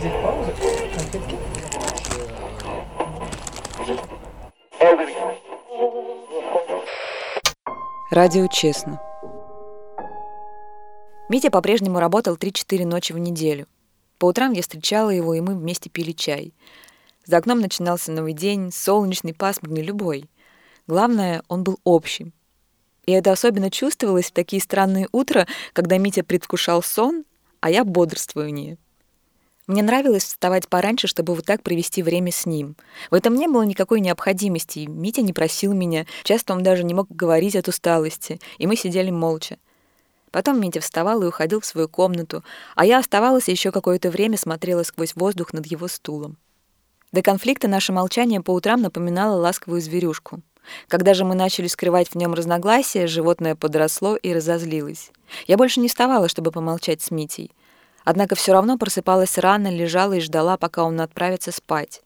Взять паузу, конфетки. Радио «Честно». Митя по-прежнему работал 3-4 ночи в неделю. По утрам я встречала его, и мы вместе пили чай. За окном начинался новый день, солнечный, пасмурный, любой. Главное, он был общим. И это особенно чувствовалось в такие странные утра, когда Митя предвкушал сон, а я бодрствование. Мне нравилось вставать пораньше, чтобы вот так провести время с ним. В этом не было никакой необходимости. Митя не просил меня, часто он даже не мог говорить от усталости, и мы сидели молча. Потом Митя вставал и уходил в свою комнату, а я оставалась еще какое-то время смотрела сквозь воздух над его стулом. До конфликта наше молчание по утрам напоминало ласковую зверюшку. Когда же мы начали скрывать в нем разногласия, животное подросло и разозлилось. Я больше не вставала, чтобы помолчать с Митей. Однако все равно просыпалась рано, лежала и ждала, пока он отправится спать.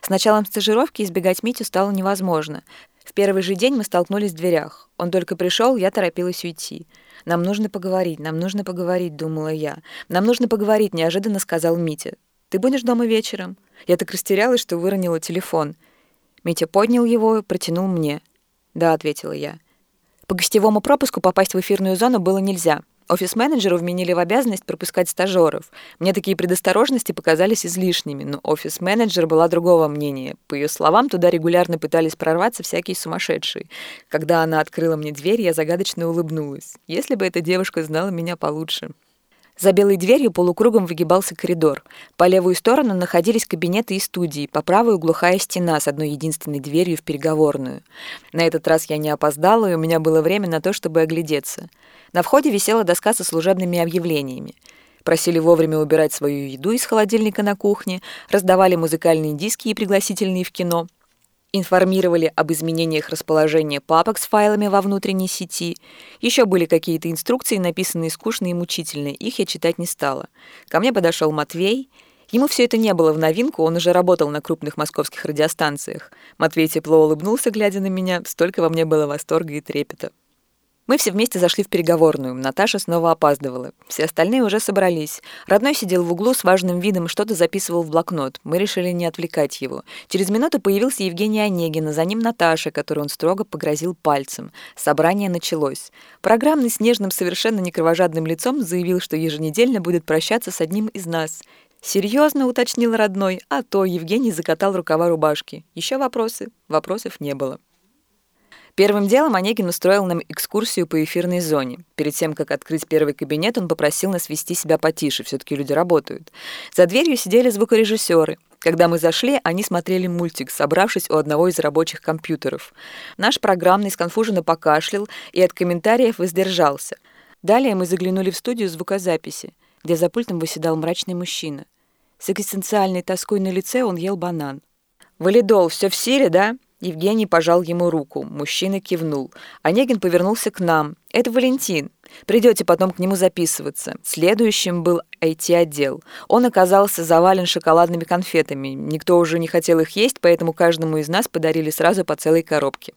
С началом стажировки избегать Митю стало невозможно. В первый же день мы столкнулись в дверях. Он только пришел, я торопилась уйти. «Нам нужно поговорить, нам нужно поговорить», — думала я. «Нам нужно поговорить», — неожиданно сказал Митя. «Ты будешь дома вечером?» Я так растерялась, что выронила телефон. Митя поднял его и протянул мне. «Да», — ответила я. По гостевому пропуску попасть в эфирную зону было нельзя. Офис-менеджеру вменили в обязанность пропускать стажеров. Мне такие предосторожности показались излишними, но офис-менеджер была другого мнения. По ее словам, туда регулярно пытались прорваться всякие сумасшедшие. Когда она открыла мне дверь, я загадочно улыбнулась. Если бы эта девушка знала меня получше. За белой дверью полукругом выгибался коридор. По левую сторону находились кабинеты и студии, по правую глухая стена с одной единственной дверью в переговорную. На этот раз я не опоздала, и у меня было время на то, чтобы оглядеться. На входе висела доска со служебными объявлениями. Просили вовремя убирать свою еду из холодильника на кухне, раздавали музыкальные диски и пригласительные в кино — информировали об изменениях расположения папок с файлами во внутренней сети. Еще были какие-то инструкции, написанные скучно и мучительно. Их я читать не стала. Ко мне подошел Матвей. Ему все это не было в новинку, он уже работал на крупных московских радиостанциях. Матвей тепло улыбнулся, глядя на меня. Столько во мне было восторга и трепета. Мы все вместе зашли в переговорную. Наташа снова опаздывала. Все остальные уже собрались. Родной сидел в углу с важным видом и что-то записывал в блокнот. Мы решили не отвлекать его. Через минуту появился Евгений Онегин, а за ним Наташа, которую он строго погрозил пальцем. Собрание началось. Программный с нежным, совершенно некровожадным лицом заявил, что еженедельно будет прощаться с одним из нас. «Серьезно?» — уточнил родной, а то Евгений закатал рукава рубашки. Еще вопросы? Вопросов не было. Первым делом Онегин устроил нам экскурсию по эфирной зоне. Перед тем, как открыть первый кабинет, он попросил нас вести себя потише, все-таки люди работают. За дверью сидели звукорежиссеры. Когда мы зашли, они смотрели мультик, собравшись у одного из рабочих компьютеров. Наш программный сконфуженно покашлял и от комментариев воздержался. Далее мы заглянули в студию звукозаписи, где за пультом выседал мрачный мужчина. С экзистенциальной тоской на лице он ел банан. «Валидол, все в силе, да?» Евгений пожал ему руку. Мужчина кивнул. Онегин повернулся к нам. «Это Валентин. Придете потом к нему записываться». Следующим был IT-отдел. Он оказался завален шоколадными конфетами. Никто уже не хотел их есть, поэтому каждому из нас подарили сразу по целой коробке.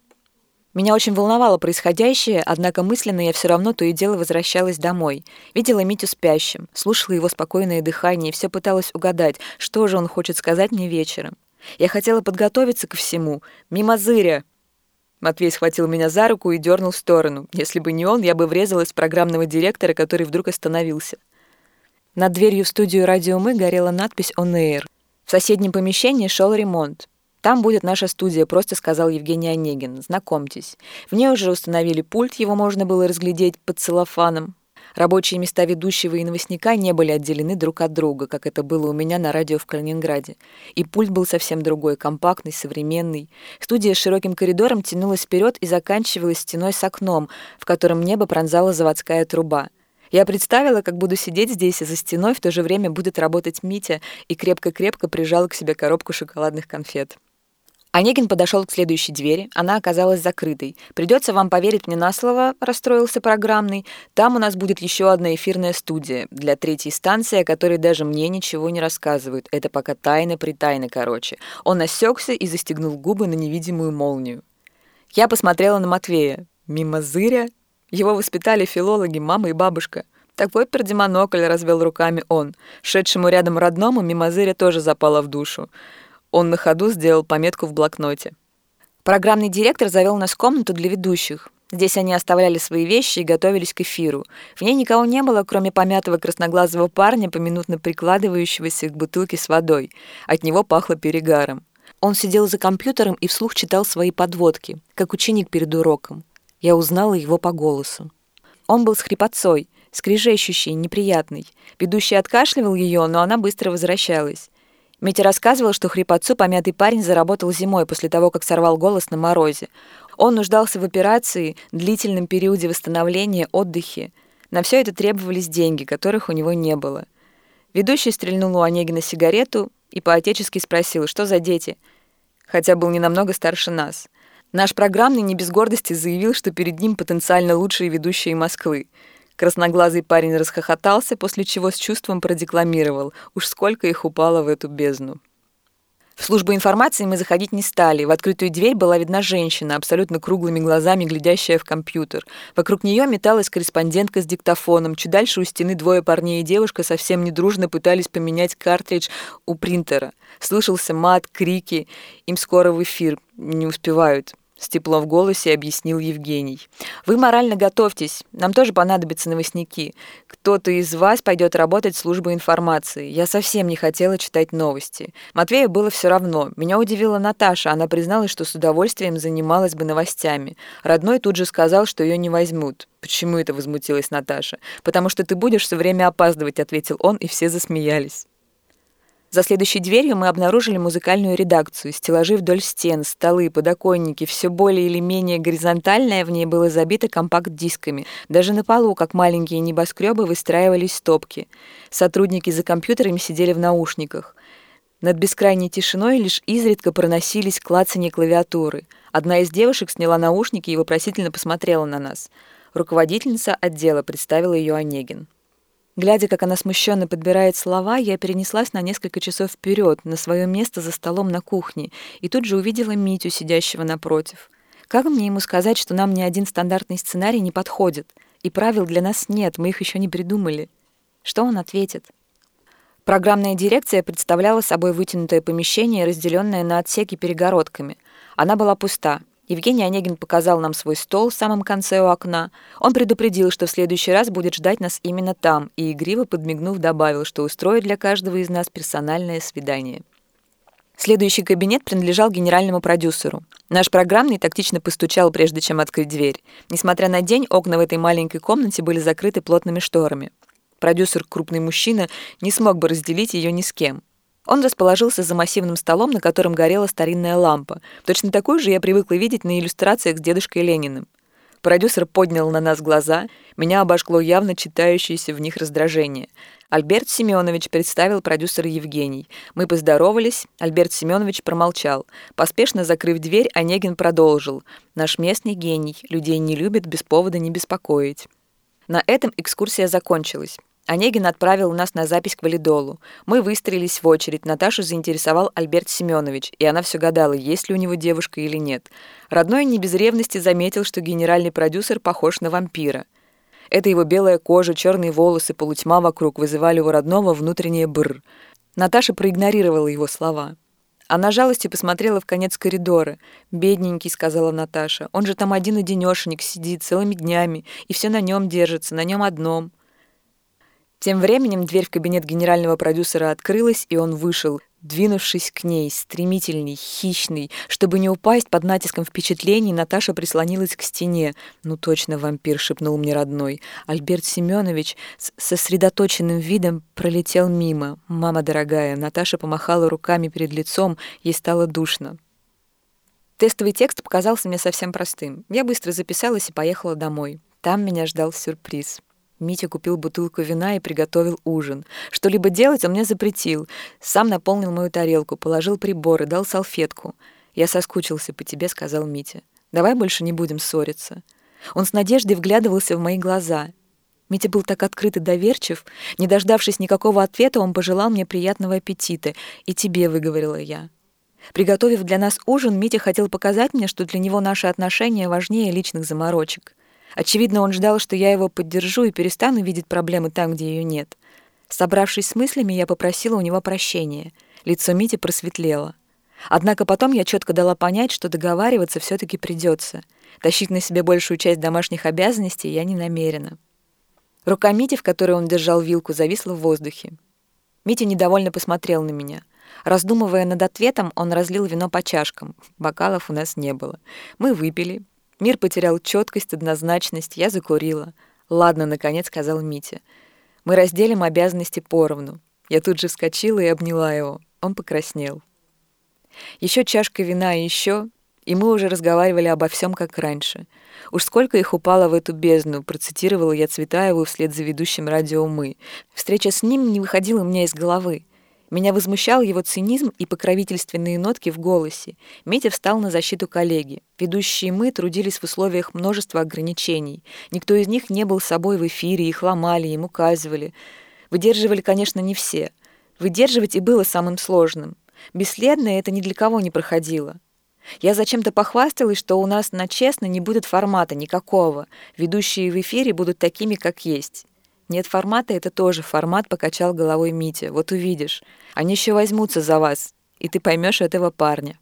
Меня очень волновало происходящее, однако мысленно я все равно то и дело возвращалась домой. Видела Митю спящим, слушала его спокойное дыхание и все пыталась угадать, что же он хочет сказать мне вечером. Я хотела подготовиться ко всему. Мимо зыря. Матвей схватил меня за руку и дернул в сторону. Если бы не он, я бы врезалась в программного директора, который вдруг остановился. Над дверью в студию «Радио Мы» горела надпись «On Air». В соседнем помещении шел ремонт. «Там будет наша студия», — просто сказал Евгений Онегин. «Знакомьтесь». В ней уже установили пульт, его можно было разглядеть под целлофаном. Рабочие места ведущего и новостника не были отделены друг от друга, как это было у меня на радио в Калининграде. И пульт был совсем другой, компактный, современный. Студия с широким коридором тянулась вперед и заканчивалась стеной с окном, в котором небо пронзала заводская труба. Я представила, как буду сидеть здесь, и за стеной в то же время будет работать Митя, и крепко-крепко прижала к себе коробку шоколадных конфет. Онегин подошел к следующей двери, она оказалась закрытой. «Придется вам поверить мне на слово», — расстроился программный. «Там у нас будет еще одна эфирная студия для третьей станции, о которой даже мне ничего не рассказывают. Это пока тайна-притайна, короче». Он осекся и застегнул губы на невидимую молнию. Я посмотрела на Матвея. Мимо зыря. Его воспитали филологи, мама и бабушка. Такой пердемонокль развел руками он. Шедшему рядом родному мимозыря тоже запала в душу. Он на ходу сделал пометку в блокноте. Программный директор завел нас в комнату для ведущих. Здесь они оставляли свои вещи и готовились к эфиру. В ней никого не было, кроме помятого красноглазого парня, поминутно прикладывающегося к бутылке с водой. От него пахло перегаром. Он сидел за компьютером и вслух читал свои подводки, как ученик перед уроком. Я узнала его по голосу. Он был с хрипотцой, скрижещущий, неприятный. Ведущий откашливал ее, но она быстро возвращалась. Митя рассказывал, что хрипотцу помятый парень заработал зимой после того, как сорвал голос на морозе. Он нуждался в операции, длительном периоде восстановления, отдыхе. На все это требовались деньги, которых у него не было. Ведущий стрельнул у Онегина сигарету и по-отечески спросил, что за дети, хотя был не намного старше нас. Наш программный не без гордости заявил, что перед ним потенциально лучшие ведущие Москвы. Красноглазый парень расхохотался, после чего с чувством продекламировал. Уж сколько их упало в эту бездну. В службу информации мы заходить не стали. В открытую дверь была видна женщина, абсолютно круглыми глазами глядящая в компьютер. Вокруг нее металась корреспондентка с диктофоном. Чуть дальше у стены двое парней и девушка совсем недружно пытались поменять картридж у принтера. Слышался мат, крики. Им скоро в эфир. Не успевают. С теплом в голосе объяснил Евгений. «Вы морально готовьтесь. Нам тоже понадобятся новостники. Кто-то из вас пойдет работать в службу информации. Я совсем не хотела читать новости. Матвею было все равно. Меня удивила Наташа. Она призналась, что с удовольствием занималась бы новостями. Родной тут же сказал, что ее не возьмут. «Почему это?» — возмутилась Наташа. «Потому что ты будешь все время опаздывать», — ответил он, и все засмеялись. За следующей дверью мы обнаружили музыкальную редакцию, стеллажи вдоль стен, столы, подоконники. Все более или менее горизонтальное в ней было забито компакт-дисками. Даже на полу, как маленькие небоскребы, выстраивались стопки. Сотрудники за компьютерами сидели в наушниках. Над бескрайней тишиной лишь изредка проносились клацанье клавиатуры. Одна из девушек сняла наушники и вопросительно посмотрела на нас. Руководительница отдела представила ее Онегин. Глядя, как она смущенно подбирает слова, я перенеслась на несколько часов вперед, на свое место за столом на кухне, и тут же увидела Митю, сидящего напротив. Как мне ему сказать, что нам ни один стандартный сценарий не подходит? И правил для нас нет, мы их еще не придумали. Что он ответит? Программная дирекция представляла собой вытянутое помещение, разделенное на отсеки перегородками. Она была пуста — Евгений Онегин показал нам свой стол в самом конце у окна. Он предупредил, что в следующий раз будет ждать нас именно там, и игриво подмигнув добавил, что устроит для каждого из нас персональное свидание. Следующий кабинет принадлежал генеральному продюсеру. Наш программный тактично постучал, прежде чем открыть дверь. Несмотря на день, окна в этой маленькой комнате были закрыты плотными шторами. Продюсер, крупный мужчина, не смог бы разделить ее ни с кем. Он расположился за массивным столом, на котором горела старинная лампа. Точно такую же я привыкла видеть на иллюстрациях с дедушкой Лениным. Продюсер поднял на нас глаза, меня обожгло явно читающееся в них раздражение. Альберт Семенович представил продюсера Евгений. Мы поздоровались, Альберт Семенович промолчал. Поспешно закрыв дверь, Онегин продолжил. «Наш местный гений, людей не любит без повода не беспокоить». На этом экскурсия закончилась. Онегин отправил нас на запись к валидолу. Мы выстроились в очередь. Наташу заинтересовал Альберт Семенович, и она все гадала, есть ли у него девушка или нет. Родной не без ревности заметил, что генеральный продюсер похож на вампира. Это его белая кожа, черные волосы, полутьма вокруг вызывали у родного внутреннее бр. Наташа проигнорировала его слова. Она жалостью посмотрела в конец коридора. «Бедненький», — сказала Наташа, — «он же там один-одинешенек сидит целыми днями, и все на нем держится, на нем одном». Тем временем дверь в кабинет генерального продюсера открылась, и он вышел, двинувшись к ней, стремительный, хищный. Чтобы не упасть под натиском впечатлений, Наташа прислонилась к стене. «Ну точно, вампир», — шепнул мне родной. Альберт Семенович с сосредоточенным видом пролетел мимо. «Мама дорогая», Наташа помахала руками перед лицом, ей стало душно. Тестовый текст показался мне совсем простым. Я быстро записалась и поехала домой. Там меня ждал сюрприз. Митя купил бутылку вина и приготовил ужин. Что-либо делать он мне запретил. Сам наполнил мою тарелку, положил приборы, дал салфетку. «Я соскучился по тебе», — сказал Митя. «Давай больше не будем ссориться». Он с надеждой вглядывался в мои глаза. Митя был так открыт и доверчив. Не дождавшись никакого ответа, он пожелал мне приятного аппетита. «И тебе», — выговорила я. Приготовив для нас ужин, Митя хотел показать мне, что для него наши отношения важнее личных заморочек. Очевидно, он ждал, что я его поддержу и перестану видеть проблемы там, где ее нет. Собравшись с мыслями, я попросила у него прощения. Лицо Мити просветлело. Однако потом я четко дала понять, что договариваться все-таки придется. Тащить на себе большую часть домашних обязанностей я не намерена. Рука Мити, в которой он держал вилку, зависла в воздухе. Митя недовольно посмотрел на меня. Раздумывая над ответом, он разлил вино по чашкам. Бокалов у нас не было. Мы выпили. Мир потерял четкость, однозначность. Я закурила. «Ладно», — наконец сказал Митя. «Мы разделим обязанности поровну». Я тут же вскочила и обняла его. Он покраснел. Еще чашка вина и еще, и мы уже разговаривали обо всем, как раньше. Уж сколько их упало в эту бездну, процитировала я Цветаеву вслед за ведущим радио «Мы». Встреча с ним не выходила у меня из головы. Меня возмущал его цинизм и покровительственные нотки в голосе. Митя встал на защиту коллеги. Ведущие мы трудились в условиях множества ограничений. Никто из них не был собой в эфире, их ломали, им указывали. Выдерживали, конечно, не все. Выдерживать и было самым сложным. Бесследно это ни для кого не проходило. Я зачем-то похвасталась, что у нас на честно не будет формата никакого. Ведущие в эфире будут такими, как есть. Нет формата — это тоже формат, покачал головой Митя. Вот увидишь. Они еще возьмутся за вас, и ты поймешь этого парня.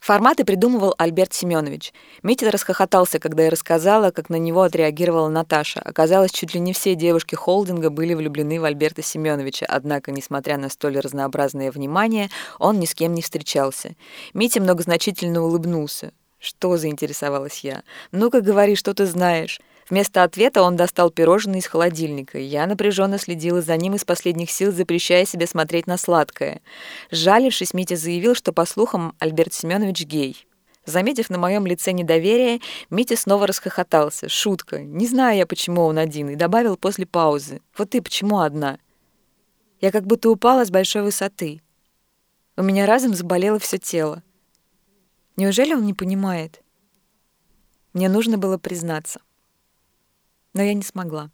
Форматы придумывал Альберт Семенович. Митя расхохотался, когда я рассказала, как на него отреагировала Наташа. Оказалось, чуть ли не все девушки холдинга были влюблены в Альберта Семеновича, однако, несмотря на столь разнообразное внимание, он ни с кем не встречался. Митя многозначительно улыбнулся. «Что?» — заинтересовалась я. «Ну-ка, говори, что ты знаешь». Вместо ответа он достал пирожное из холодильника. Я напряженно следила за ним из последних сил, запрещая себе смотреть на сладкое. Жалившись, Митя заявил, что, по слухам, Альберт Семенович гей. Заметив на моем лице недоверие, Митя снова расхохотался. Шутка. Не знаю я, почему он один, и добавил после паузы. «Вот ты почему одна?» Я как будто упала с большой высоты. У меня разом заболело все тело. Неужели он не понимает? Мне нужно было признаться но я не смогла.